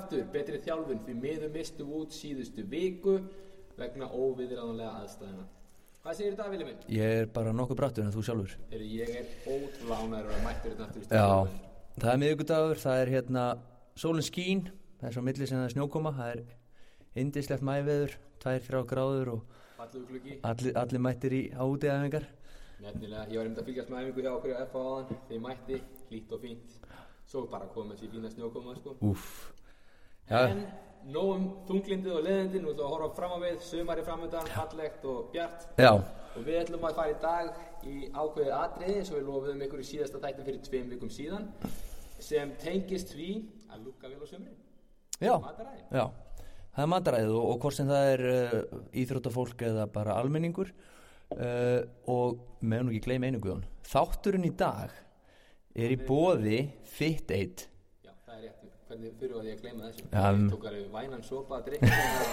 kraftur, betri þjálfun því miður mistu út síðustu viku vegna óviðræðanlega aðstæðina. Hvað segir þetta, Vili minn? Ég er bara nokkuð brattur en þú sjálfur Heyrðu, Ég er ánæður að mættur þetta aftur í Já, stjórnum. það er miðugudagur, það er hérna sólinn skín, það er svo milli sem það er snjókoma, það er indislegt mæveður, 2-3 gráður og allir, allir mættir í átiðæfingar Nefnilega, ég var einmitt að fylgjast með æfingu hjá okkur á FA áðan þegar ég mætti, hlýtt og fínt. Svo bara komið þessi fína snjókoma, sko. Úff Já, En nógum þunglindið og ætlum við að horfa fram á við, sumari framöndan, fallegt og bjart. já, Og við ætlum að fara í dag í ákveðið atriði eins og við lofuðum ykkur í síðasta þættin fyrir tveim vikum síðan sem tengist því að lukka vel á sömri. já, já. Það er mataræðið og, og hvort sem það er uh, íþróttafólk eða bara almenningur uh, og meðan ekki gleyma einu guðan Þátturinn í dag er í bóði Fit Aid Já, það er rétt. Hvernig fyrir að ég að gleyma þessu? Já, ég um, tók alveg vænan sopa að drikka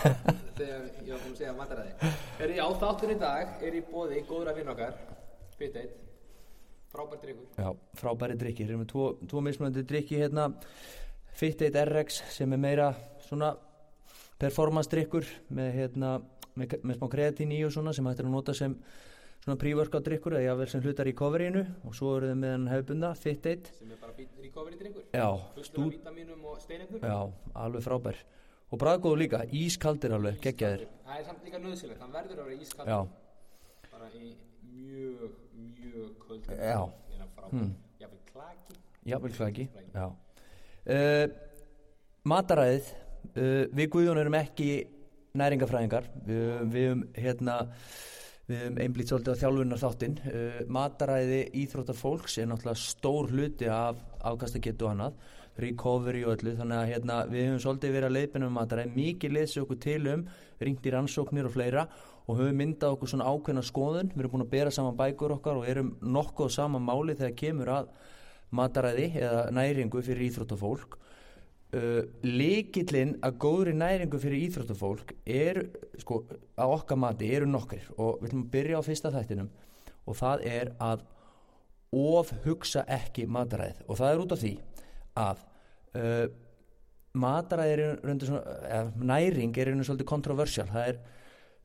þegar ég var búin að segja mataræði. Er ég á þáttur í dag, er ég bóði góðra vinn okkar, Fit Aid, frábær drikkur. Já, frábæri drikki, erum við tvo, tvo mismunandi drikki hérna Fit Aid RX sem er meira svona performance drikkur með hérna með, með smá kreatín í og svona sem hægt er að nota sem svona pre-workout drikkur eða jável sem hlutar í coverinu og svo eru þið með hann hefbunda Fit Aid sem er bara recovery drikkur. Stú, af vítaminum og steinefnum. já, alveg frábær. Og bræðgóðu líka, ískaldir alveg, geggjaðir. Það er samt líka nöðsilegt, hann verður að vera ískall Já, bara í mjög, mjög köld Já. Hmm. jafnvel klaki. Jável klaki Já. Uh, Mataræðið uh, Við Guðjón erum ekki næringafræðingar Við, við um hérna Við höfum einblýtt svolítið á þjálfunar þáttinn uh, Mataræði íþróttar fólks er náttúrulega stór hluti af afkastagetu og annað recovery og öllu. Þannig að hérna, við höfum svolítið verið að leiðbina um mataræði mikið lesi okkur til um ringt í rannsóknir og fleira og höfum myndað okkur svona ákveðna skoðun. Við erum búin að bera saman bækur okkar og erum nokkuð á sama máli þegar kemur að mataræði eða næringu fyrir íþróttafólk uh, líkillinn að góðri næringu fyrir íþróttafólk er, sko, að okkar mati eru nokkrir og við ætlum að byrja á fyrsta þættinum og það er að of hugsa ekki mataræðið og það er út af því að uh, mataræði er reyndar svona, eða, næring er reyndar svolítið kontroversial það er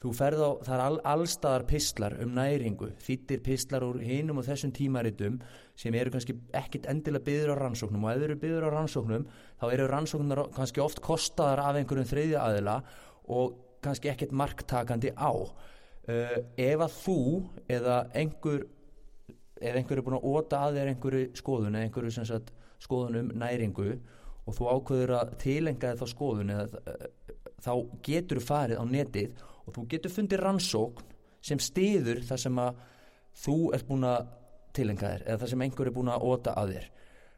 Þú ferð á, það er all, allstaðar pistlar um næringu, þýttir pistlar úr hinum og þessum tímaritum sem eru kannski ekkit endilega byggður á rannsóknum og ef eru byggður á rannsóknum þá eru rannsóknar kannski oft kostaðar af einhverjum þriðja aðila og kannski ekkit marktakandi á. Uh, ef að þú eða einhver, ef einhver er búin að óta að þér einhverju skoðun eða einhverju sagt, skoðun um næringu og þú ákveður að tilenga þá skoðun eða uh, þá getur þú farið á netið og þú getur fundið rannsókn sem stiður það sem að þú ert búin að tilenga þér eða það sem einhver er búin að óta að þér.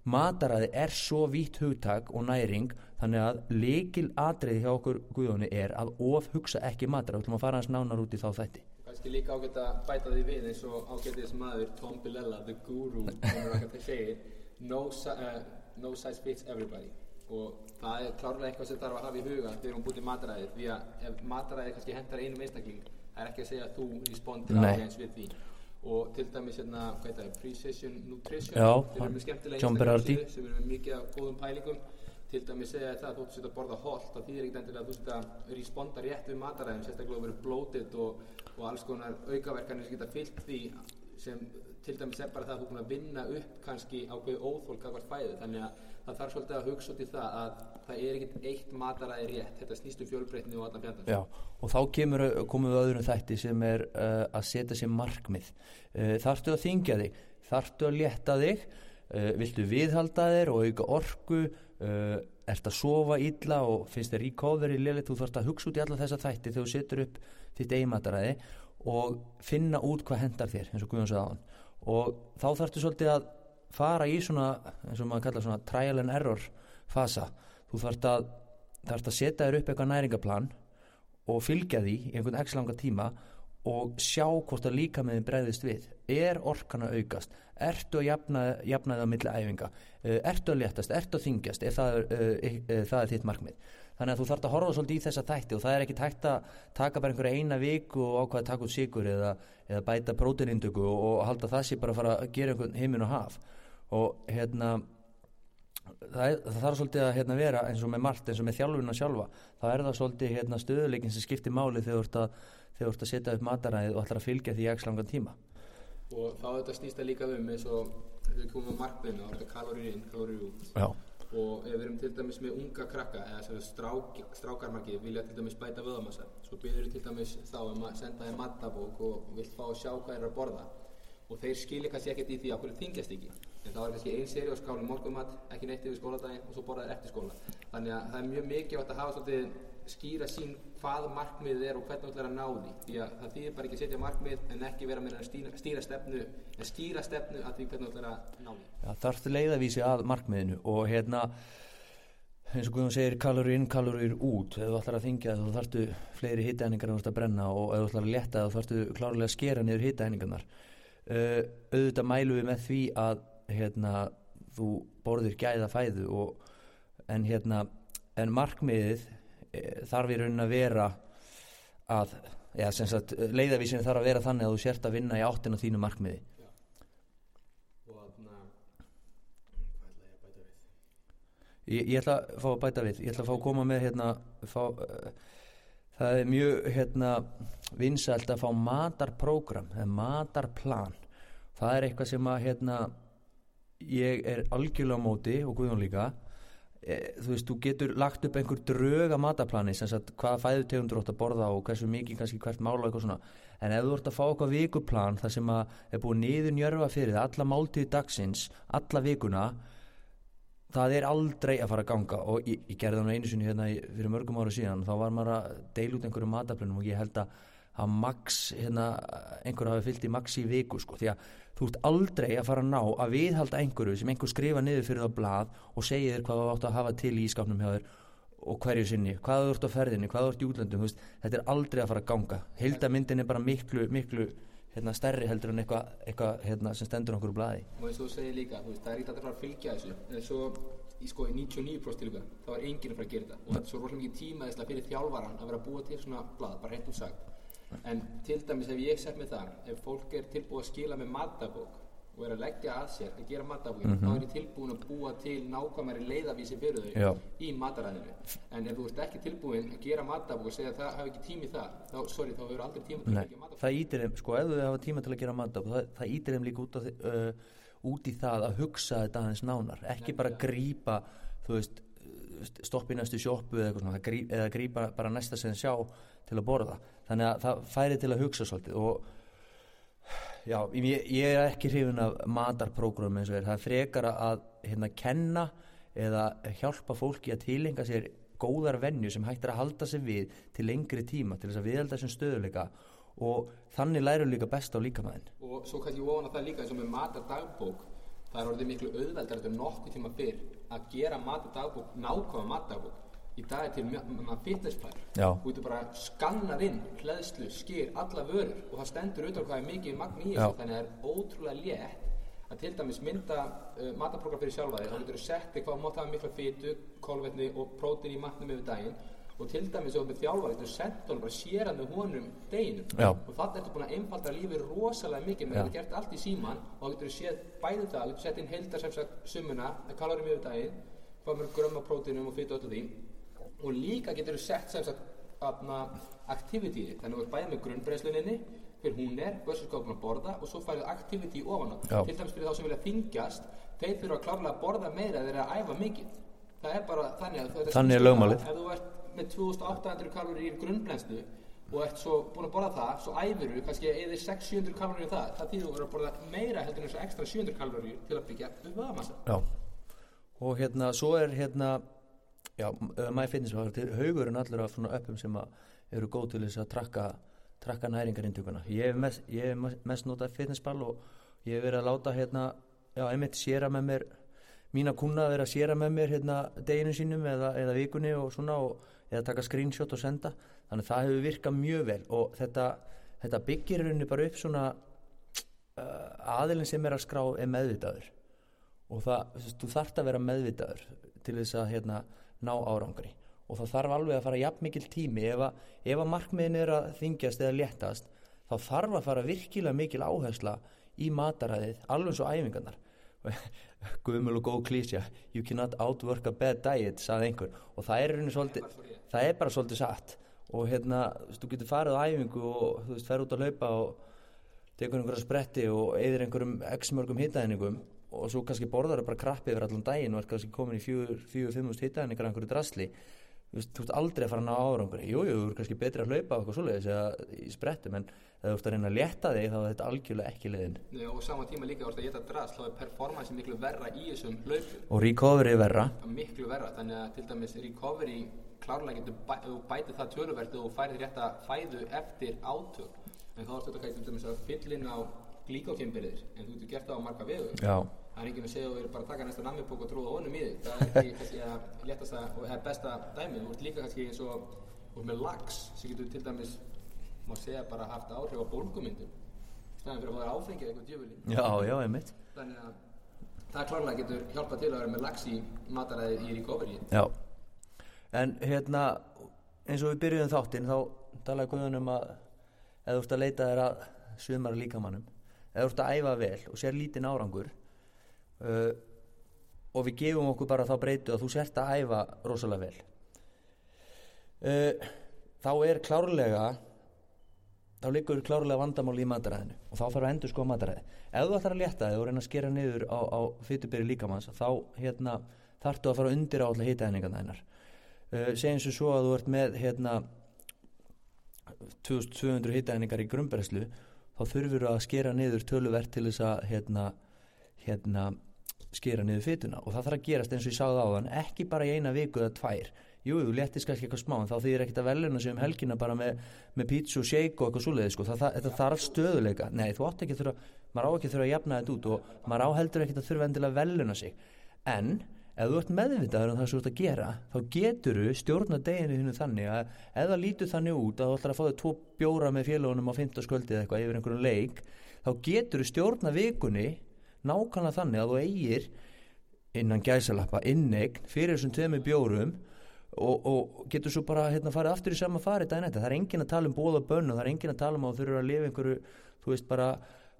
Mataræði er svo vítt hugtak og næring þannig að leikil atriði hjá okkur guðunni er að of hugsa ekki mataræði, við ætlum að fara hans nánar út í þá þætti. Kannski líka ágætt að bæta því við eins og ágættis maður Tom Bilella, the guru no, uh, no size fits everybody. Og það er klárlega eitthvað sem þarf að hafa í huga þegar hún búið mataræði því að ef mataræði kannski hentar einum einstakling það er ekki að segja að þú respondir alveg eins við því. Og til dæmis hérna, Precision Nutrition Já, þeir eru með skemmtilega. Instagram-síðu sem eru með mikið af góðum pælingum. Til dæmis segja það að þú ert að borða holt það þýðir ekkert endilega að þú ert að responda rétt við mataræðin, sérstaklega að vera bloated og, og alls konar aukaverkanir sem geta fyllt því sem til dæmis er bara það að þú er búin að vinna upp kannski ákveðu óþól kakvart fæðu. Þannig að það þarf svolítið að hugsa út í það að það er ekkert eitt mataræði rétt. Þetta snýst um fjölbreytni og allan fjandan Já, og þá kemur, komum við öðrum þætti sem er uh, að setja sér markmið. Uh, þarftu að þingja þig? Þarftu að létta þig? Uh, viltu viðhalda þér og auka orku? Uh, ert að sofa illa og finnst þér recovery lélitt þú þarfst að hugsa út í alla þessa þætti þegar þú setur upp þitt eigmataræði og finna út hvað hendar þér eins og Guðjón sagði á hann og þá þarftu svolítið að fara í svona eins og maður kallar svona trial and error fasa. Þú þarft að, þarft að setja þér upp eitthvað næringaplan og fylgja því í einhvern x langa tíma og sjá hvort að líka með þeim bregðist við. Er orkan að aukast? Ertu að jafna, jafna það á milli æfinga? Eh, ertu að léttast, ertu að þingjast ef það, er, uh, uh, það er þitt markmið þannig að þú þarft að horfa svolítið í þessa þætti og það er ekki tækt að taka bara einhverja eina viku og ákvaða að taka út sigur eða, eða bæta próteinindöku og, og halda það sé bara að fara að gera einhvern heiminn og haf. Og hérna það, það þarf svolítið að hérna, vera eins og með margt, eins og með þjálfuna sjálfa. Þá er það svolítið hérna, stöðuleikin sem skiptir máli þegar þú ert að, setja upp mataræðið og ætlar að fylgja því ekki langan tíma. Og þá þetta snýst það líka um eins og þegar við komum á markmiðinu þá er þetta kalórir inn, kalórir út. Já, og ef við erum til dæmis með unga krakka eða sem strák, strákarmarki vilja til dæmis bæta vöðamassa svo byrður til dæmis þá um að senda þeim matabók og vilt fá að sjá hvað er að borða. Og þeir skilja kannski ekkert í því að hverju þingjast ekki. En það var kannski ein seri á skáli morgumat ekki neitt yfir skóladaginn og svo borðaðir eftir skóla. Þannig að það er mjög mikilvægt að hafa svolítið skýra sín hvað markmiðið er og hvernig þú ætlar að ná því. Því að það þýðir bara ekki að setja markmið en ekki vera með að stýra, stýra stefnu en skýra stefnu að því hvernig þú ætlar að ná því. Já, þarftu leiðavísi að markmiðinu og hérna eins og Guðjón segir kalori inn, kalori út. Ef þú ætlar að þingja þá þarftu fleiri hittæningar að brenna og ef þú ætlar að leta þá þarftu klárlega að skera niður hittæningarnar uh, auðvitað mælu við með því að hérna, þú borðir gæða fæðu og, en hérna en markmiðið þarf í raunin að vera að ja, sagt, leiðavísinu þarf að vera þannig að þú sért að vinna í áttin á þínu markmiði og þannig að ætla ég Ég, ætla að fá að bæta við, ég ætla að fá að koma með hérna, fá, uh, það er mjög hérna, vinsælt að fá matarprógram, eða matarplan. Það er eitthvað sem að hérna, ég er algjörlega á móti og Guðjón líka. E, þú veist, þú getur lagt upp einhver drög að matarplani, sem sagt hvaða fæðutegundur þú átt að borða og hversu mikið kannski hvert mála eitthvað svona. En ef þú ert að fá eitthvað vikuplan, það sem að er búið niður njörfa fyrir það, alla máltíð dagsins, alla vikuna, það er aldrei að fara að ganga og ég, ég gerði það einu sinni hérna fyrir mörgum ára síðan þá var maður að deila út einhverju mataplunum og ég held að að max, hérna, einhverju hafi fyllt í max í viku sko, því að þú ert aldrei að fara að ná að viðhalda einhverju sem einhver skrifa niður fyrir það blað og segja þér hvað þú átt að hafa til í ískapnum hjá þér og hverju sinni, hvað þú ert á ferðinni, hvað þú ert í útlöndum, þetta er aldrei að fara að ganga. Heildamyndin er bara miklu, miklu hérna, stærri heldur en eitthvað, eitthvað hérna, sem stendur okkur úr blaði. Og eins og þú segir líka, þú veist, það er ekkert að fara að fylgja þessu. En svo í sko í 99% tilvíka þá er enginn að fara að gera þetta. Og þetta er svo rosalega mikið tímaðislega fyrir þjálfaran að vera að búa til svona blað, bara út sagt en til dæmis ef ég sett með það ef fólk er tilbúið að skila með matabók og er að leggja að sér að gera matabókin þá er ég tilbúin að búa til nákvæmari leiðavísi fyrir Já. þau í mataræðinu. En ef þú ert ekki tilbúin að gera matabók og segja að það hafi ekki tími það þá, sorry, þá hefur aldrei tíma til að Nei, gera matabók. Það ítir þeim, sko, ef þau hafa tíma til að gera matabók, það, það ítir þeim líka út, því- uh, út í það að hugsa þetta aðeins nánar, ekki bara grípa, þú veist, stoppa í næstu sjoppu eða eða grípa bara næsta sem sjá til að borða. Þannig að það færi til að hugsa svolítið og já, ég, ég er ekki hrifin af matarprógram eins og er, það er frekar að hérna kenna eða hjálpa fólki að tilenga sér góðar venju sem hægt er að halda sig við til lengri tíma til þess að viðhalda þessum stöðuleika og þannig lærum líka best á líkamæðin. Og svo kannski ofan að það líka eins og með matadagbók það er orðið miklu auðveldar eftir nokkuð tíma fyrr að gera matadagbók nákvæma matadagbók í dag er til maður fitnesspær Já. þú bara skannar inn hleðslu, skýr, alla vörur og það stendur auðvitað hvað er mikið magn í þessu. Þannig að það er ótrúlega létt að til dæmis mynda uh, mataprógram fyrir sjálfa þig. Þá getur þú sett þig hvað mátt hafa mikla fitu, kólvetni og prótin í matnum yfir daginn. Og til dæmis ef þú ert með þjálfa getur þú sett honum bara sérað með honum deginum. Já. og þannig ertu búin að einfalda lífið rosalega mikið. Með að þú gert allt í síman og þá getur þú séð bæði það, getur sett inn heildar sem sagt summuna, kalorum yfir daginn hvað mörg grömm af prótínum og öllu því og líka getur þú sett sem sagt activity þannig að þú ert bæði með grunnbreysluninni hver hún er, þú ert búin að borða og svo færið activity ofan á. Til dæmis fyrir þá sem vilja þingjast þeir þurfa klárlega að borða meira eða þeir að æfa mikið. Það er bara þannig að Þannig er um lögmálið. ef þú ert með 2800 kalóri í grunnbrennslu og ert svo búin að borða það svo æfuru, kannski eða 600-700 kalóri í það, það þýður þú verður að borða meira heldur en ekstra 700 kalóri til að byggja upp Já, hérna, svo er haugurinn allur af svona öppum sem að eru góð til þess að trakka, trakka næringarinduguna. Ég hef mest, mest- notað fitnesspal og ég hef verið að láta hérna, já, einmitt séra með mér, mína kuna vera að séra með mér hérna deginu sínum eða, eða vikunni og svona og eða taka screenshot og senda. Þannig að það hefur virkað mjög vel og þetta, þetta byggir rauninni bara upp svona uh, aðilin sem er að skrá er meðvitaður og það, þú þarft að vera meðvitaður til þess að hérna, ná árangri. Og það þarf alveg að fara jafn mikil tími. Ef að, að markmiðin er að þingjast eða léttast þá þarf að fara virkilega mikil áhersla í mataræðið alveg svo æfingarnar. Guðmul og góð klísja you cannot outwork a bad diet sagði einhver. Og það er, svolítið, það er bara svolítið satt. Og hérna, þú getur farið á æfingu og þú veist, fer út að laupa og tekur einhverja spretti og eðir einhverjum x mörgum hitaðiningum og svo kannski borðar það bara krappi yfir allan daginn og er kannski komin í fjögur, fimmust hitaðiningar einhverju drasli. Þú veist, þú ert aldrei að fara að ná árangur jú, jú, þú er kannski betri að hlaupa og eitthvað svoleiðis eða í sprettum en ef þú ert að reyna að létta þig þá er þetta algjörlega ekki leiðin. Nei, og saman tíma líka vorst að geta drast þá er performance miklu verra í þessum hlaupum. Og recovery er verra. Miklu verra, þannig að til dæmis recovery klárlega getur bæ, þú bætið það töluvert og þú færið rétt að fæðu eftir átök en þá er þetta kannski til dæmis að fylla inn á glíkókjumbiliðir en þú getur gert það á marga vegu. Já, það er enginn að segja að þú er bara að taka næsta namibók og tróða honum í þig. Það er ekki kannski að léttasta og það er besta dæmið, þú ert líka kannski eins og ert með lags sem getur til dæmis má segja bara haft áhrif á bólgumyndun. Staðan fyrir að það er áfengið eitthvað djöfuli já, já, einmitt. Þannig að það klárlega getur hjálpað til að vera með lags í mataræði í recovery. Já, en hérna eins og við byrjuðum þáttinn þá talaði Guðun um að eða þú ert að leita þér að svimara líkamannum eða þú ert að æfa vel og sér lítinn árangur uh, og við gefum okkur bara þá breytu að þú sért að æfa rosalega vel. Uh, þá er klárlega þá liggur klárlega vandamál í mataræðinu og þá þarf að endur sko mataræði. Ef þú ætlar að létta þig og reyna að skera niður á, á fytuberi líkamanns þá hérna, þarftu að fara undir á alltaf hitaðningan þennar uh, segjum svo svo að þú ert með hérna 2200 hitaðningar í grunnberslu þá þurfur að skera niður töluvert til þess að hérna, hérna skera niður fytuna og það þarf að gerast eins og ég sagði á þann ekki bara í eina viku eða tvær. Jú, þú léttist kannski eitthvað smá en þá þýðir ekkert að veluna sig um helgina bara með, með pizza og shake og eitthvað svoleiði sko. það, það, þarf stöðuleika nei, þú átt ekki að þurfa, maður á ekki að þurfa að jafna þetta út og maður á heldur ekki að þurfa endilega að veluna sig. En ef þú ert meðvitaður um það sem þú ert að gera þá getur þú stjórna deginu þínu þannig að ef það lítur þannig út að þú ætlar að fá þig tvo bjóra með félagunum á 15 sköldi eða eitthvað yfir einhverjum leik þá getur þú stjórna vikunni nákvæmlega þannig að þú eigir innan gæsalappa innegn fyrir þessum tveimur bjórum og, og getur svo bara hérna farið aftur í sama farið daginn eftir, það er engin að tala um bóða bönn og það er engin að tala um að þú þurfur að lifa einhverju, þú veist bara,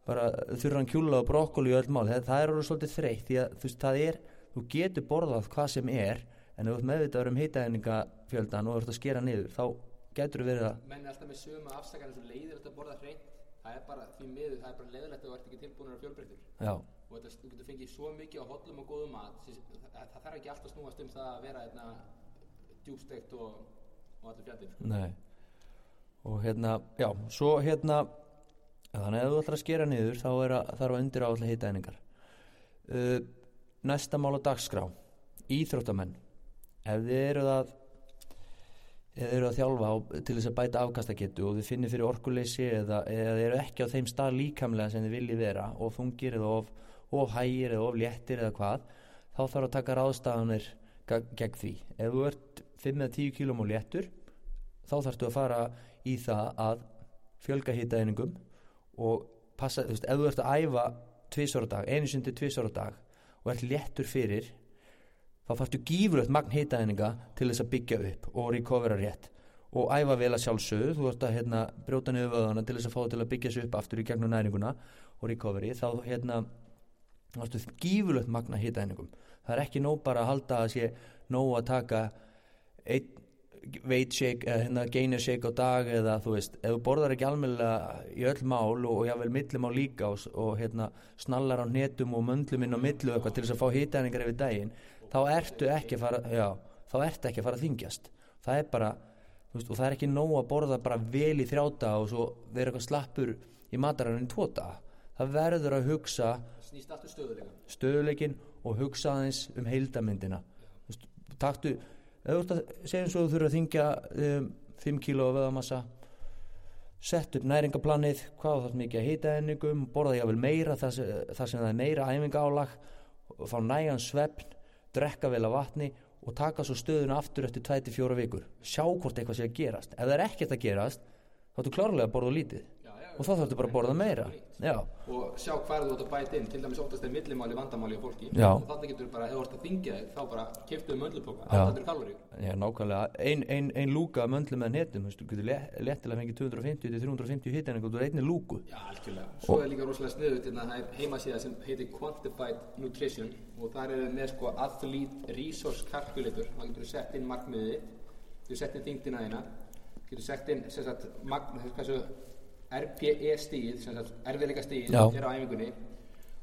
bara þurfur hann kjúla og brokkoli og öll mál, það, það er orðið svolítið þreytt því að þú veist það er, þú getur borðað hvað sem er, en ef þú ert meðvitaður um hitaðningafjöldan og þú ert að skera niður, þá getur þú verið að menn alltaf með sögum afsakar eins og leiðilegt að borða hreint. Það er bara því miður, það er bara leiðilegt að þú ert ekki tilbúinur að fjölbreytur já, og þetta, þú getur fengið svo mikið á hollum og góðum mat það, það þarf ekki alltaf snúast um það að vera hérna, djúbsteikt og, og allir fjallin sko. og hérna, já, svo hérna þannig að ef þú ætlar að skera niður þá að, þarf að undir á allir hitaðningar uh, næsta mál á dagskrá íþróttamenn. Ef þið eruð að þið eru að þjálfa á, til þess að bæta afkastagetu og þið finnir fyrir orkuleysi eða, eða eru ekki á þeim stað líkamlega sem þið viljið vera og þungir eða of, of hægir eða of léttir eða hvað þá þarf að taka ráðstafanir gegn því. Ef þú ert 5-10 km léttur þá þarftu að fara í það að fjölga hitaeiningum og passa, þú veist, ef þú ert að æfa tvisar á dag, einu sundi tvisar á dag og ert léttur fyrir þá þarftu gífurlegt magn hitaeininga til þess að byggja upp og recovera rétt. Og æfa vel að sjálfsögðu þú ert að hérna, brjóta niður vöðana til þess að fá til að byggja sig upp aftur í gegnum næringuna og recovery þá hérna þarftu gífurlegt magna hitaeiningum. Það er ekki nóg bara að halda að sé nóg að taka einn weight shake eða hérna gainer shake á dag eða þú veist, ef þú borðar ekki almennilega í öll mál og, og jável millum á líka og, og hérna snallar á hnetum og möndlum inn á millu eitthvað til þess að fá hitaðningar yfir daginn þá ertu ekki að fara já, þá ertu ekki að fara að þingjast það er bara, veist, og það er ekki nóg að borða bara vel í þrjáta og svo vera eitthvað slappur í mataræðinu í tvota það verður að hugsa stöðuleikin og hugsa aðeins um veist, taktu að eins og þú þurfur að þingja um, 5 kíló af veðamassa sett upp næringaplanið hvað þarf mikið að hýta enningum borða jável meira þar sem, þar sem það er meira æfinga álag fá nægan svefn drekka vel af vatni og taka svo stöðuna aftur eftir 2-4 vikur. Sjá hvort eitthvað sé að gerast. Ef það er ekkert að gerast þá ertu klárlega að borða lítið og þá þarftu bara að borða meira. Já, og sjá hvað þú ert að bæta inn. Til dæmis oftast er millimáli vandamáli á fólki. Já. og þannig getur bara, ef þú ert að þingja þig þá bara keftu um öllupóka, Já. 800 kaloríu já nákvæmlega. Ein, ein, ein lúka möndlu með netum þú getur le- léttilega fengið 250 til 350 hitt en einhvern einni lúku. Já, algjörlega. Svo er líka rosalega sniðut en það er heimasíða sem heitir Quantified Nutrition og þar er með sko Athlete Resource Calculator. Þá getur þú sett inn markmiðið þitt getur þína getur sett inn RPE stíð erfiðleika stíð er á æfingunni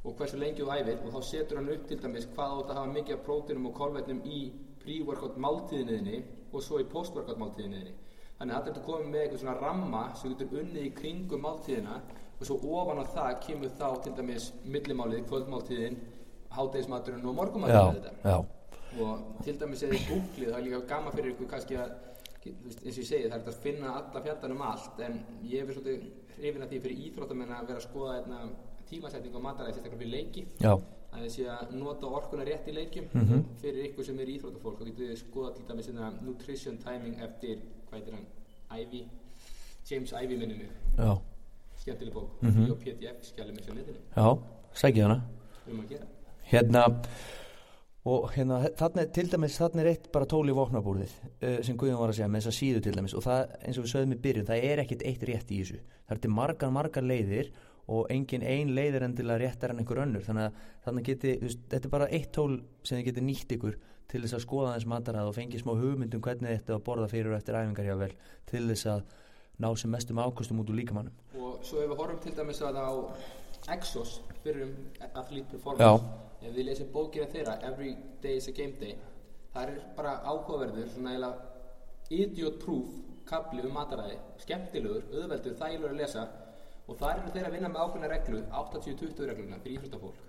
og hversu lengi þú æfir og þá setur hann upp til dæmis hvað átt að hafa mikið af prótínum og kolvetnum í pre-workout máltíðinniðinni og svo í post-workout máltíðinniðinni. Þannig að þetta komið með eitthvað svona ramma sem getur unnið í kringum máltíðina og svo ofan á það kemur þá til dæmis millimálið, kvöldmáltíðin hátegismaturinn og já, og til dæmis eða í googlið það er líka gaman fyrir ykkur kannski að veist, eins og ég segi það er hægt að finna alla fjallan um allt en ég er svolítið hrifin að því fyrir íþróttamenn að vera að skoða einna, tímasetning og mataræði sérstaklega fyrir leiki. Já, að sé að nota orkuna rétt í leikjum Mhm. fyrir ykkur sem er íþróttafólk. Þá getur skoða til dæmis einna nutrition timing eftir, hvað heitir hann, Ivy James Ivy minnum já, skemmtileg bók, mm -hmm. og pdf skjálum eins og netinu. Já sækja hana. Um hérna og hérna þarna, til dæmis þarna er eitt bara tól í vopnabúrið uh, sem Guðjón var að segja með þessa síðu til dæmis. Og það eins og við sögðum í byrjun það er ekkit eitt rétt í þessu. Það er til margar margar leiðir og engin ein leið er endilega réttar en einhver önnur. Þannig að þannig geti, veist, þetta er bara eitt tól sem þið geti nýtt ykkur til þess að skoða þess matarað og fengi smá hugmyndum hvernig þetta að borða fyrir og eftir æfingar jável til þess að ná sem mestum ákustum út úr líkamannum og svo ef við horfum til dæmis að á Exos fyrir um Athlete Já. Performance ef við lesum bókina þeirra Every Day is a Game Day það er bara áhugaverður svona eiginlega idiot proof kapli um mataræði, skemmtilegur, auðveldur, þægilegur að lesa og það eru þeirra að vinna með ákveðna reglu 80-20 regluna fyrir íþróttafólk.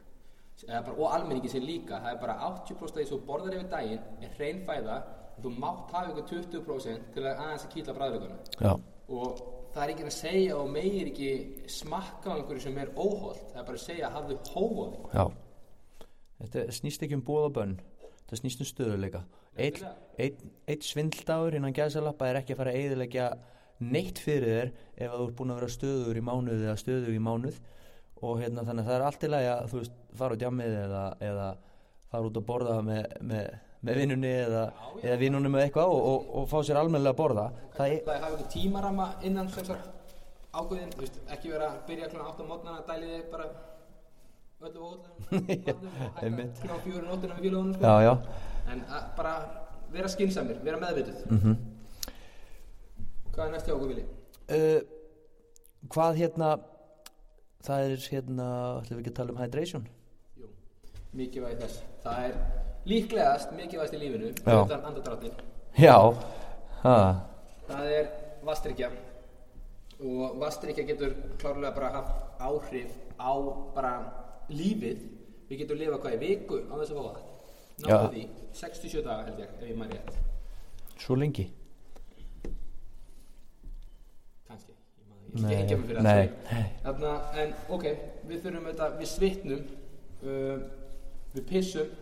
Og almenningi sem líka það er bara 80% af því þú borðar yfir daginn er hrein fæða en þú mátt hafa ykkur 20% til að aðeins að kýtla bræðvökunum já, og það er ekki að segja og megir ekki smakka á einhverju sem er óholt það er bara að segja að hafðu hóa því. Já. Þetta snýst ekki um bóð og bönn Þetta snýst um stöðuleika Eitt, eitt, eitt svindldagur innan gæðsalappa er ekki að fara að eiðilegja neitt fyrir þér ef þú ert búin að vera stöður í mánuð eða stöður í mánuð. Og hérna þannig að það er allt í lagi að þú veist fara út jammið eða, eða fara út að borða með, með, með vinnunni eða, eða vinnunni með eitthvað og, og, og fá sér almennilega að borða. Það er, er hafa einhver tímarama innan veist, ekki vera að byrja kluna 8 mótnana, dælið þig bara öllu og hætta einmitt. kluna fjóru nóttina með fjölugunum sko. Já, já. En að, bara vera skinsamir, vera meðvituð. Mm hvað er næst hjá okkur Vili? uh, Hvað hérna það er hérna ætlum við ekki að tala um hydration? Jú, mikilvægi þess. Það er líklegast mikilvægast í lífinu utan ha, Það er vastrykja og vastrykja getur klárlega bara haft áhrif á bara lífið. Við getum lifað hvað í viku á þess að fá Já. náðu því, 67 daga held ég ef ég maður rétt. Svo lengi. Kannski, ég skal ekki það Þarna, en ok, við þurfum þetta við svitnum uh, við pissum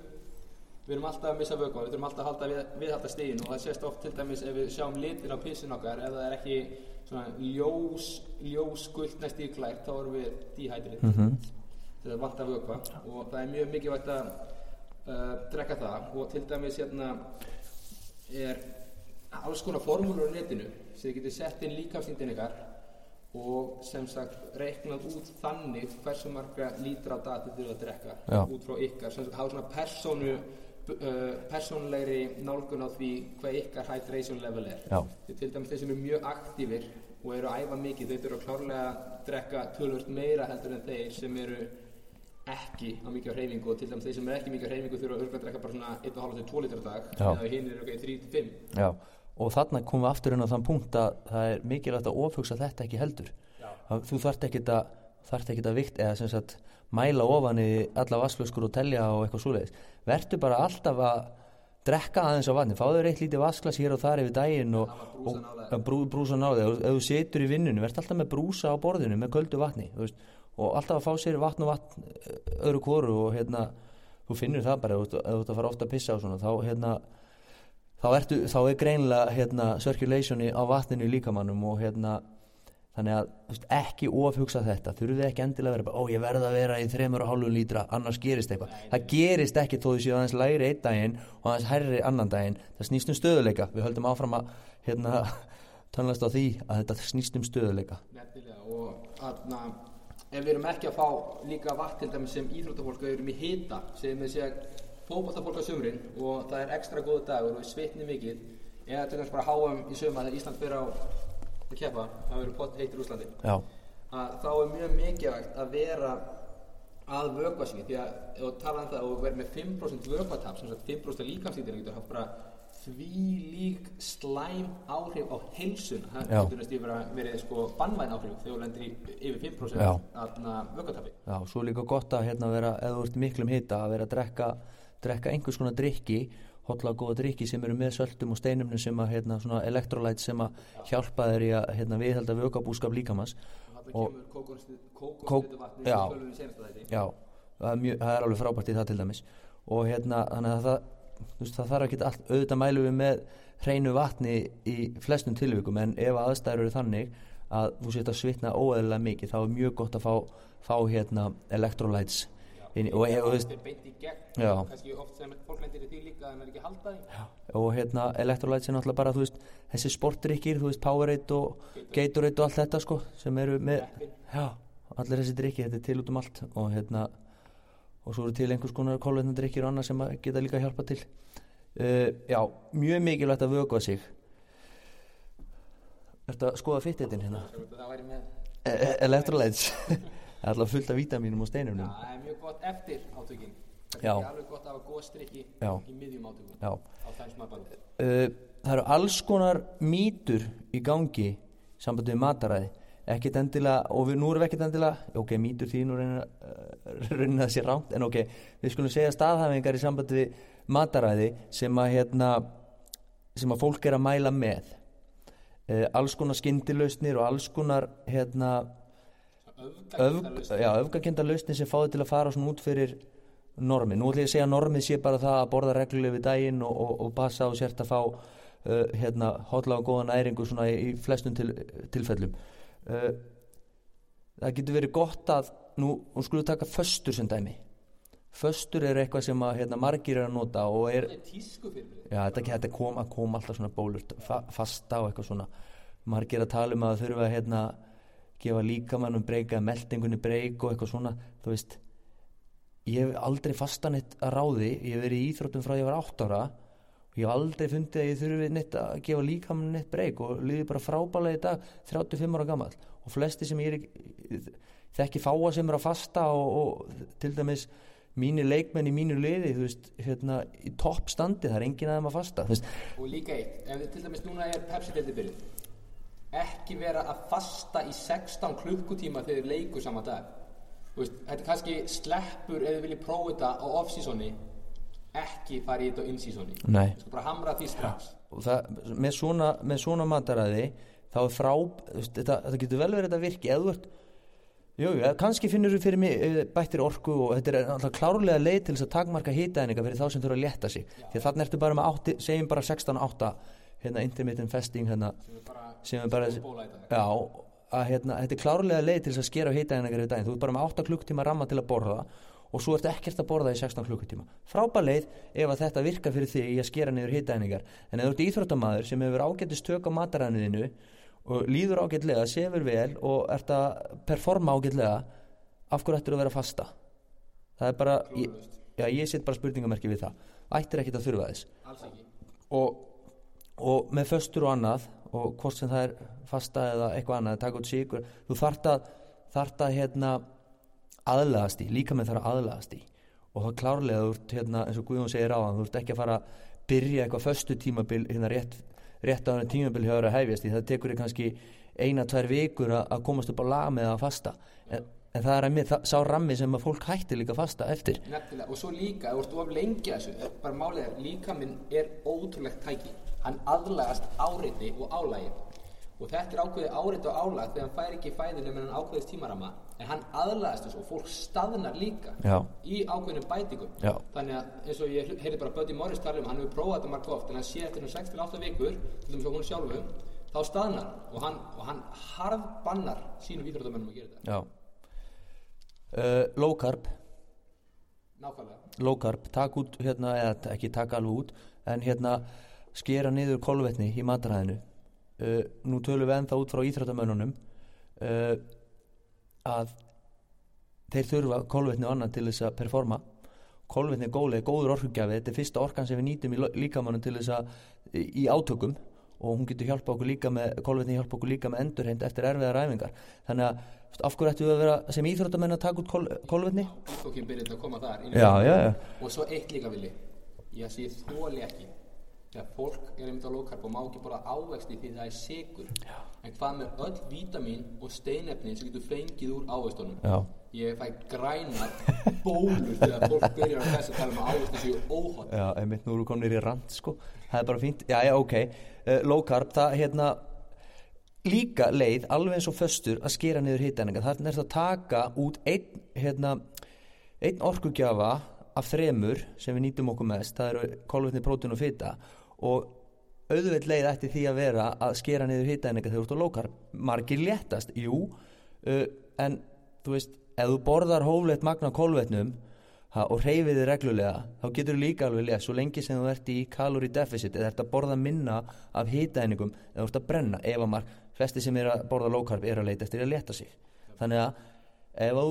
við erum alltaf að missa vökva, við þurfum alltaf að halda við, viðhalda stegin og það sést oft til dæmis ef við sjáum litin á pissin okkar ef það er ekki ljós ljós gult næst íklært þá erum við dehydrið Mhm. þegar það vantar vökva og það er mjög mikilvægt að uh, drekka það og til dæmis hérna er alls konar formúlur á netinu sem þið getur sett inn líkafsýndin ykkar og sem sagt reiknað út þannig hversu marga lítra á dag þið þurfa að drekka Já. út frá ykkar sem sagt hafa svona persónu uh, persónulegri nálgun á því hvað ykkar hydration level er. Því til dæmis þeir sem eru mjög aktífir og eru að æfa mikið, þau þurfa klárlega að drekka tölvöld meira heldur en þeir sem eru ekki á mikið á hreyfingu. Og til dæmis þeir sem eru ekki mikið á hreyfingu þurfa örugglega að drekka bara svona 1,5 til 2 litra á dag. Eða hinn eru okay, 3 til 5 já. Og þarna komum við aftur inn á þann punkt að það er mikilvægt að ofhugsa þetta ekki heldur. Já. þú þarft ekkit að þarft ekkit að vikt eða sem sagt mæla ofan í alla vasklöskur og telja og eitthvað svoleiðis. Vertu bara alltaf að drekka aðeins á vatni, fáður eitt lítið vasklas hér og þar yfir daginn og, og brú, brúsa náði ef þú situr í vinnunni, verð alltaf með brúsa á borðinu með köldu vatni veist, og alltaf að fá sér vatn og vatn öðru kvoru og hérna þú finnur það bara ef þú ert að fara ofta að pissa og svona þá hérna þá, ertu, þá er greinlega hérna, circulationi á vatninu líkamannum og hérna þannig að veist, ekki ofhugsa þetta. Þurfið ekki endilega að vera bara, ó ég verð að vera í þremur og hálfum lítra, annars gerist eitthvað. Það gerist ekki þó þú séu aðeins læri einn daginn og aðeins herri annan daginn. Það snýst um stöðuleika, við höldum áfram að hérna, tönlast á því að þetta snýst um stöðuleika Nefnilega og aðna ef við erum ekki að fá líka vatn til dæmis sem íþróttafólk við erum í hita sem við sé fótballtafólk á sumrin og það er ekstra góðu dagur og við svitnum mikið eða til dæmis bara háum í suma þegar Ísland fyrir á að keppa það verður pott heitir Úslandi að þá er mjög mikilvægt að vera að vökva sig því að þú tala um það og verður með 5% vökvatap sem sagt 5% líkamsýtir getur haft bara því lík slæm áhrif á heilsuna. Það getur næst yfir að verið sko bannvæn áhrif þegar þú lendir í yfir 5% Já. aðna vökkvatapi já, svo líka gott að hérna vera, ert í miklum hita að vera að drekka, drekka einhvers konar drikki hotla góða drikki sem eru með söltum og steinumni sem að hérna electrolyte sem að hjálpa þér í að hérna viðhalda vökabúskap líkamans. Og Og- kemur Kók- kókosnýttu vatni já. sem við tölum í senasta þætti. Já, það er, alveg frábært í það til dæmis. Og hérna þannig að það, veist, það þarf ekki allt, auðvitað mælum við með hreinu vatni í flestum tilvikum en ef aðstæður eru þannig að þú setja svitna óeðlilega mikið þá er mjög gott að fá, fá hérna electrolytes inn í, og, og, og, þetta er beint í gegn. Já. kannski oft sem fólk lendir í því líka en er ekki að halda því. Og hérna electrolytes er náttúrulega bara veist, þessi sportdrykkir, þú veist Powerade og Gatorade. Og allt þetta sko sem eru með, já, allir þessi drykki þetta er til út um allt. Og hérna og svo eru til einhvers konar kólvetnadrykkir og annað sem að geta líka að hjálpa til. Uh, já, mjög mikilvægt að vökva sig. Ertu að skoða fittetin hérna? það væri með E e electrolytes það er alltaf fullt af vítamínum og steinum Já, það er mjög gott eftir átökin. Það er alveg gott að hafa góð strikki í miðjum átökum já. á þeim smaðband uh, það eru alls konar mýtur í gangi sambandi við mataræði. Ekkert endilega, og við, nú erum við ekkert endilega ok, mýtur því nú reynir, uh, reynir það sér rámt, en ok við skulum segja staðhæfingar í sambandi við mataræði sem að hérna sem að fólk er að mæla með. Uh, alls konar skyndilausnir og alls konar hérna öfgakenda lausnir sem fáið til að fara svona út fyrir normi. Nú ætlum ég að segja að normið sé bara það að borða reglulega við daginn og, og, og passa og sért að fá uh, hérna, hotla og góða næringu svona í, í flestum til, tilfellum. Uh, það getur verið gott að nú, skulum við taka föstur sem dæmi. Föstur er eitthvað sem að hérna, margir er að nota og er, Já, þetta, þetta kom, að koma alltaf svona bólur fa fasta og eitthvað svona margir að tala um að þurfa að hérna, gefa líkamannum breyka meldingunni breyk og eitthvað svona þú veist. Ég hef aldrei fastan eitt að ráði ég hef verið í íþróttum frá ég var 8 ára og ég hef aldrei fundið að ég þurfi neitt að gefa líkamann neitt breyk og liði bara frábælega í dag 35 ára gammal og flesti sem ég er ekki- þekki fáa sem er að fasta og, og til dæmis mínir leikmenn í mínu liði þú veist, hérna, í toppstandi það er enginn að þeim að fasta veist, Og líka eitt, ef til dæmis núna er Pepsi-deldi byrjuð ekki vera að fasta í 16 klukkutíma þegar þið leikur sama dag. Veist, þetta kannski sleppur ef þið viljið prófa þetta á off-seasoni ekki fara í þetta á in-seasoni. Skal bara hamra því strax. Það, með, svona, svona mataræði þá er frá þetta, þetta getur vel verið þetta virki. Eða þú ert jú, kannski finnur þú fyrir mig eh, bættir orku og þetta er alltaf klárlega leið til þess að takmarka hitaðninga fyrir þá sem þurfa að létta sig. Því þarna ertu bara með átti, segjum bara 16-8 hérna intermittent fasting hérna, sem er bara sem er bara já, að hérna, þetta er klárlega leið til þess að skera hitaðningar í daginn, þú ert bara með 8 klukktíma ramma til að borða og svo ertu ekkert að borða í 16 klukkutíma. Frábær leið ef að þetta virkar fyrir þig í að skera niður hitaðningar en ef þú ert íþróttamaður sem hefur ágættist tök á mataræðinu og líður ágætlega, sefur vel og ert að performa ágætlega af hverju ættir að vera fasta? Það er bara ég, já, ég set bara spurningamerki við það. Ættir ekkert að þurfa þess. Og, og með föstur og annað og hvort sem það er fasta eða eitthvað annað, taka út sigur þú þart að, þart að hérna, aðlagast í, líka með þarf að aðlagast í og það klárlega þú ert hérna, eins og Guðjón segir á þú ert ekki að fara að byrja eitthvað föstu tímabil hérna rétt, rétt á henni tímabil þér að hefjast í það tekur þér kannski eina, tvær vikur að, komast upp á lag með að fasta. En, en það er að mér, það, sá rammi sem að fólk hættir líka fasta eftir. Nefnilega, og svo líka, þú ert of lengi að þessu, bara er, líka minn er ótrúlegt tæki. Hann aðlagast áreiti og álægi. Og þetta er ákveðið áreiti og álag þegar hann fær ekki fæðinu með hann ákveðist tímarama, en hann aðlagast þessu og fólk staðnar líka Já. í ákveðnum bætingum. Já. Þannig að eins og ég heyrði bara Buddy Morris tala um, hann hefur prófað þetta margt oft, en hann sé eftir um 6-8 vikur, til dæmis á hún sjálfum, þá staðnar og hann, og hann harðbannar sínum íþróttamennum að gera þetta uh, low carb nákvæmlega low carb, taka út hérna, eða ekki taka alveg út en hérna skera niður kolvetni í mataræðinu. Uh, nú tölum við ennþá út frá íþróttamönnunum uh, að þeir þurfa kolvetni og annað til þess að performa. Kolvetni er góðlega, góður orkugjafi þetta er fyrsta orkan sem við nýtum í líkamannum til þess að í, átökum og hún getur hjálpa okkur líka með kolvetni hjálpa okkur líka með endurheimt eftir erfiðar æfingar. Þannig að af hverju ættu við að vera sem íþróttamenn að taka út kol, kolvetni? Íþókin byrjaði að koma þar já, já, já, og svo eitt líka vilji ég sé þóli ekki þegar fólk er einmitt á lókarp og má ekki bara ávexti því það er sigur Já. en hvað með öll vítamin og steinefni sem getur fengið úr ávextunum? Já. ég fæ grænar bólur þegar fólk byrjar að þess að tala um að ávexti séu óhótt Já, einmitt nú eru konir í rand sko. Það er bara fínt, já, já, ok. Uh, low carb, það hérna líka leið, alveg eins og föstur að skera niður hittæninga, þarna er það að taka út einn, hérna einn orkugjafa af þremur sem við nýtum okkur mest, það eru kolvetni, prótin og fita og auðveld leið ætti því að vera að skera niður hittæninga þegar þú ert á carb, margir léttast jú, uh, en þú veist, ef þú borðar hóflegt magna kolvetnum ha, og reyfið þið reglulega þá getur þú líka alveg lef svo lengi sem þú ert í kalori deficit eða ert að borða minna af hitaeiningum eða ert að brenna ef að marg flesti sem er að borða carb er að leita eftir að leta sig. Þannig að ef þú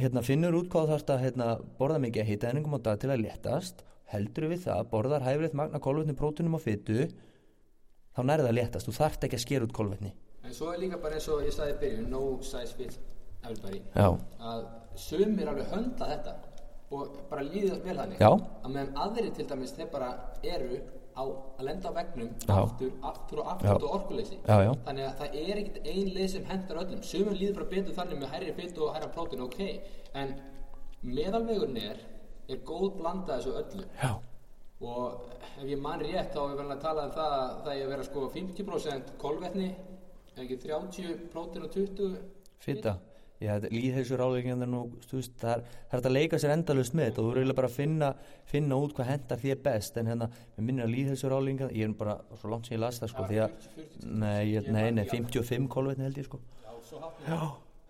hérna, finnur út hvað þarfst að hérna, borða mikið af hitaeiningum á dag til að letast heldur við það, borðar hæfilegt magna kolvetni, prótunum og fytu þá nærið að letast, þú þarft ekki að skera út kolvetni. En svo er líka bara eins og ég sagði í byrjun no size fit everybody. Já, að sumir alveg höndla þetta og bara líðast vel þannig. Já. að meðan aðrir til dæmis þeir bara eru á að lenda á vegnum aftur, aftur og aftur og orkuleysi. Já, já. þannig að það er ekkit ein leið sem hendar öllum. Sumir líður bara betur þannig með hærri fit og hærra prótin ok, en meðalvegurinn er er góð blanda þessu öllu. Já, og ef ég man rétt þá er vel að tala um það að það er að vera sko 50% kolvetni ekki 30 prótin og 20 Fita Já, líðheilsur áleikinn nú, þú veist, það er, það er hægt að leika sér endalust með þetta og þú eru eiginlega bara að finna, finna út hvað hendar þér best. En hérna, mér minnir að líðheilsur áleikinn ég er bara svo langt sem ég las það sko því að, 40, 40, nei, ég, Ég nei, nei, ekki 55 kolvetni held ég sko. Já, svo hátt Já,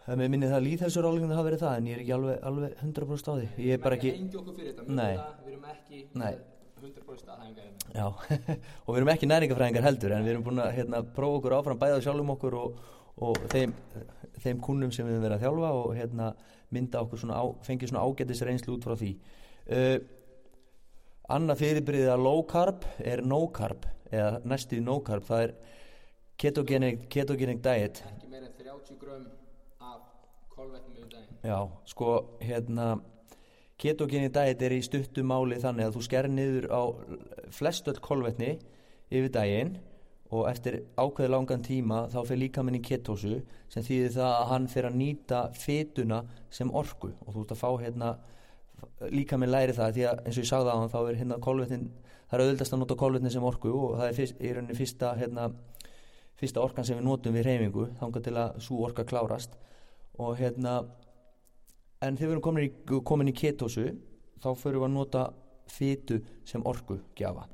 það mér minnir það að líðheilsur áleikinn hafa verið það en ég er ekki alveg, alveg 100% á því. Ég er bara ekki, Engi okkur fyrir þetta, mjög það, við erum ekki Nei. með 100% staðhæfingar hérna. já og við erum ekki næringafræðingar heldur en við erum búin að hérna, prófa okkur áfram bæða sjálfum okkur og, og þeim, þeim kunnum sem við höfum verið að þjálfa og hérna, mynda okkur svona á, fengið svona ágætis reynslu út frá því. Uh, annað fyrirbriðið að low carb er no carb eða næstuði no carb. Það er ketogenic, ketogenic diet. Ekki meira en 30 grömm kolvetnum yfir daginn. Já, sko, hérna ketogenic diet er í stuttu máli þannig að þú skerir niður á flestöld kolvetni yfir daginn og eftir ákveði langan tíma þá fyrir líka minni ketósu sem þýðir það að hann fyrir að nýta fetuna sem orku og þú ert að fá hérna líka minn læri það því að eins og ég sagði á hann þá er hérna kolvetnin það er auðvildast að nota kolvetnin sem orku og það er fyrst, í rauninni fyrsta hérna, fyrsta orkan sem við notum við reyfingu þangað til að svo orka klárast og hérna en þegar við erum komin í, komin í ketósu þá förum við að nota fytu sem orku gjafa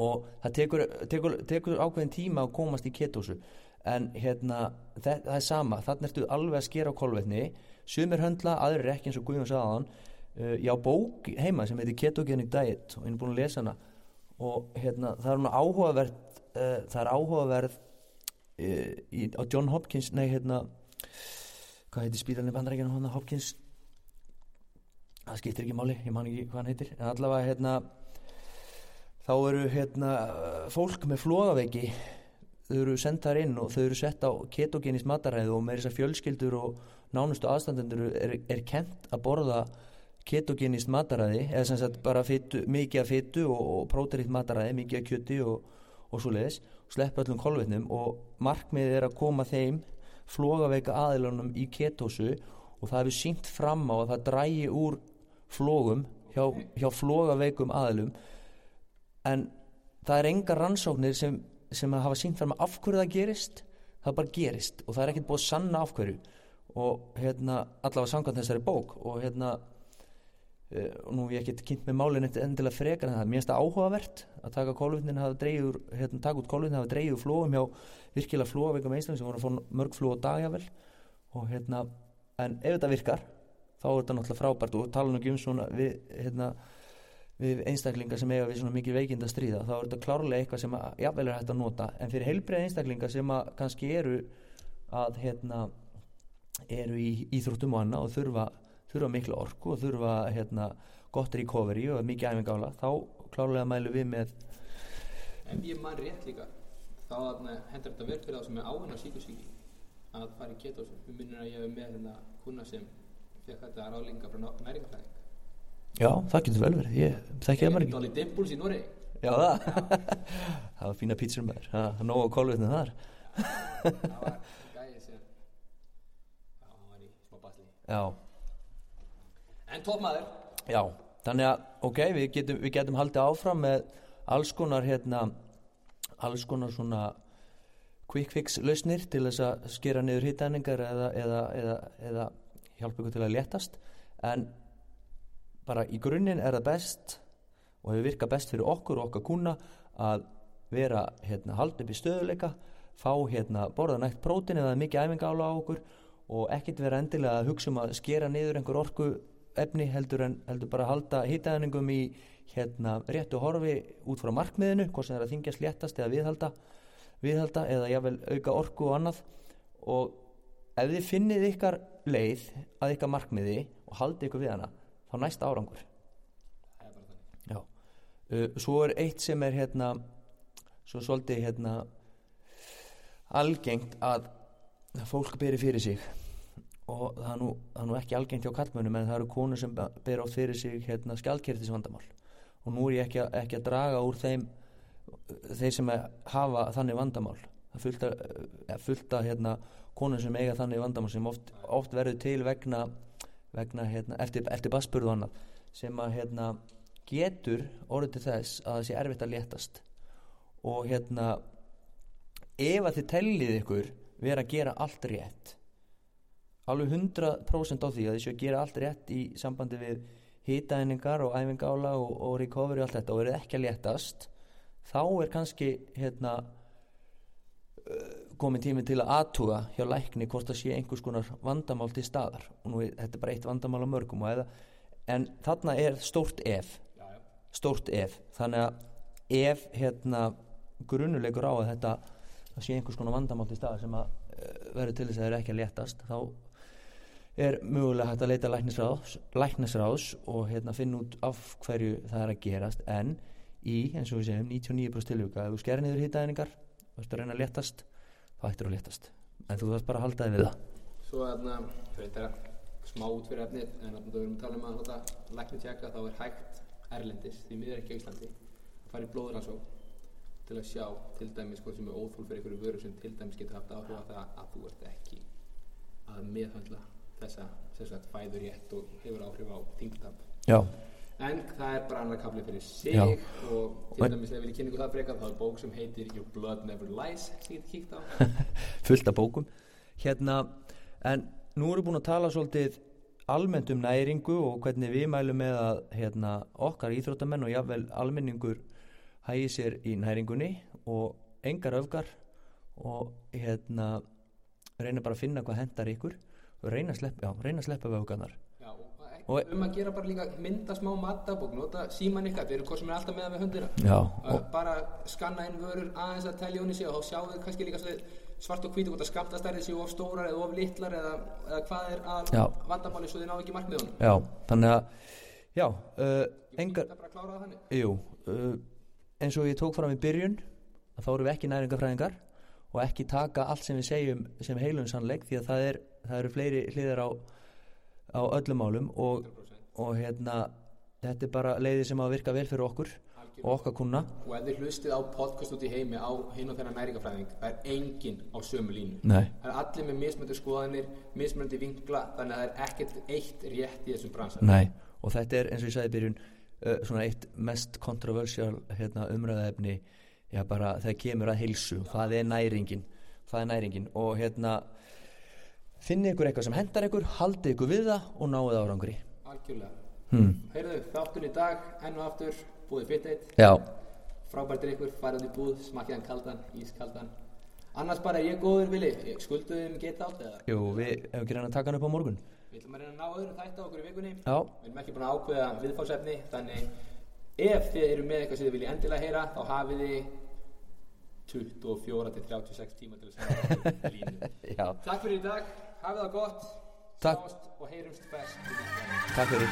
og það tekur, tekur, tekur ákveðin tíma að komast í ketósu. En hérna það, það er sama, þannig ertu alveg að skera á kolvetni. Sumir höndla, aðrir ekki eins og Guðjón sagði hann uh, ég á bók heima sem heitir Ketogenic Diet og er búin að lesa hana. Og hérna það er hún áhugaverð uh, það er áhugaverð uh, í, á John Hopkins nei hérna hvað heitir spítalinn bandarækjana hann Hopkins? Það skiptir ekki máli, ég man ekki hvað hann heitir. En allavega hérna þá eru hérna fólk með flóðaveiki þau eru sendar inn og þau eru sett á ketogenist mataræðu og með þessar fjölskyldur og nánustu aðstandendur er, er kent að borða ketogenist mataræði eða sem sagt bara fytu, mikið af fytu og, og próteritt mataræði, mikið af kjöti og, og svo leiðis, sleppa öllum kolvetnum og markmiðið er að koma þeim flógaveika aðilunum í ketósu og það hefur sínt fram á að það drægi úr flógum hjá, hjá flógaveikum aðilum. En það er enga rannsóknir sem, sem hafa sínt fram af hverju það gerist. Það bara gerist og það er ekkert búið sanna af hverju. Og hérna allavega samkvæmt þessari bók og hérna og nú hef ég ekki kynnt með málinn endilega frekar en það, finnst það áhugavert að taka kólvetnin hafa dreigið úr, hérna, taka út kólvetnin hafa dreigið úr flóum hjá virkilega flóaveikum einstakling sem voru að fá mörg fló á dagjavel og hérna, en ef þetta virkar þá er þetta náttúrulega frábært. Og tala ekki um svona við, hérna, við einstaklingar sem eiga við svona mikið veikind að stríða. Þá er þetta klárlega eitthvað sem að jafnvel er hægt að nota. En fyrir heilbreið einstaklingar sem að kannski eru að hérna eru í íþróttum og annað og þurfa, þurfa miklu orku og þurfa hérna gott recovery og mikið æfingála þá klárlega mælu við með En ég man rétt líka þá hendur þetta vel fyrir þá sem er áhennar síkusíki að fara í ketósu við minnum að ég hef með hérna kuna sem fekk þetta ráðlinga frá næringafræðing já, það getur vel verið, ég þekki það maður ekki Dolly Dimples í Noregi. Já, það, það var fína pítsur maður. Það er nóg á kólvetinu þar. Það var gæði sem já, hann var í smá basli. Já, en toppmaður Já, þannig að ok, við getum, við getum haldið áfram með alls konar hérna, alls konar svona quick fix lausnir til þess að skera niður hittæningar eða, eða, eða, eða hjálpa ykkur til að léttast. En bara í grunninn er það best og hefur virkað best fyrir okkur og okkar kuna að vera hérna, haldið upp í stöðuleika fá hérna, borða nægt prótin eða mikið æfingála á okkur og ekkert vera endilega að hugsa um að skera niður einhver orku efni heldur en heldur bara að halda hýtaðningum í hérna réttu horfi út frá markmiðinu, hvort sem það er að þingjast léttast eða viðhalda, viðhalda eða jável auka orku og annað. Og ef þið finnið ykkar leið að ykkar markmiði og haldið ykkur við hana, þá næst árangur. Já, uh, svo er eitt sem er hérna, svo svolítið hérna algengt að fólk beri fyrir sig og það er nú, það er nú ekki algengt hjá kallmönnum en það eru konur sem ber átt fyrir sig hérna skjaldkertisvandamál og nú er ég ekki, ekki að draga úr þeim þeir sem hafa þannig vandamál. Það er fullt að, eh, hérna, konur sem eiga þannig vandamál sem oft, oft verður til vegna, vegna hérna, eftir, eftir bassburðu og annað sem að hérna, getur orðið til þess að það sé erfitt að léttast. Og hérna ef að þið tellið ykkur vera að gera allt rétt alveg 100% á því að þið séu að gera allt rétt í sambandi við hýtaeiningar og æfingála og, og recovery og allt þetta og verið ekki að léttast þá er kannski hérna uh, komin tími til að aðtuga hjá lækni hvort það sé einhvers konar vandamál til staðar. Og nú er þetta bara eitt vandamál á mörgum eða, en þarna er stórt ef. Stórt ef. Þannig að ef hérna grunnuleikur á að þetta sé einhvers konar vandamál til staðar sem að uh, verður til þess að það er ekki að léttast þá er mögulega hægt að leita læknisráðs, læknisráðs og hérna finna út af hverju það er að gerast. En í, eins og við segjum, 99% tilvika ef þú skerir niður hýtaðningar og ert að reyna að léttast þá ættir að léttast. En þú þarfst bara að halda þig við það. Svo þarna, þetta er smá út fyrir efnið, en þarna þú erum að tala um að nota lækni tjekka, þá er hægt erlendis, því miður ekki á Íslandi, að fara í blóðrannsók til að sjá til dæmis hvort sem er óþól fyrir einhverju vöru sem til dæmis getur haft áhrif á það að þú ert ekki að meðhandla þessa sagt fæður rétt og hefur áhrif á þingdab. já, En það er bara annar kapli fyrir sig Já. og til dæmis ef við kynningu það frekar þá er bók sem heitir Your Blood Never Lies sem ég kíkt á. fullt af bókum hérna, en nú erum við búin að tala svolítið almennt um næringu og hvernig við mælum með að hérna, okkar íþróttamenn og jafnvel almenningur hægi sér í næringunni og engar öfgar og hérna reyna bara að finna hvað hendar ykkur reyna að sleppa, já, reyna að sleppa við öfgarnar Já, og Og- um að gera bara líka mynda smá matabók, nota síman ykkar, eru hvað sem er alltaf með það með höndina. já, Uh, og, bara skanna inn vörur aðeins að telja honni sig og þá sjáu þið kannski líka svart og hvítu hvort að skamtastærið séu of stórar eða of litlar eða, eða hvað er að vandamáli svo þið ná ekki markmiðunum. já, þannig að já, uh, engar. Jú, uh, eins og ég tók fram í byrjun þá erum við ekki næringafræðingar og ekki taka allt sem við segjum sem heilum sannleik því að það, er, það eru fleiri hliðar á, á öllum málum og, 100%. og hérna þetta er bara leiði sem að virka vel fyrir okkur og okkar kuna Og ef þið hlustið á podcast út í heimi á hinn og þennan næringafræðing, það er enginn á sömu línu. Nei, Það er allir með mismöndu skoðanir, mismöndi vinkla, þannig að það er ekkert eitt rétt í þessum bransa. nei og þetta er eins og ég sagði byrjun uh, svona eitt mest kontroversial hérna, umræðaefni já bara það kemur að heilsu. Það er næringin. Það er næringin. Og hérna finnið ykkur eitthvað sem hendar ykkur haldið ykkur við það og náið árangri Algjörlega. hmm. Heyrðu, þáttun í dag, enn og aftur, búið fit eitt, Já, frábær drikkur, farið í búð, smakkið hann kaldan, ískaldan. Annars bara er ég góður, Vili, skulduðum geta átt eða? jú, við hefum ekki reyna að taka hann upp á morgun Við ætlum að reyna að ná öðrum þætti á okkur í vikunni. Já, Við erum ekki búin að ákveða viðfálsefni, þannig ef þið eru með eitthvað sem þið viljið endilega heyra, þá hafið þið 24 til 36 tíma til að já, Takk fyrir í dag, hafið það gott, sjáumst og heyrumst best. takk fyrir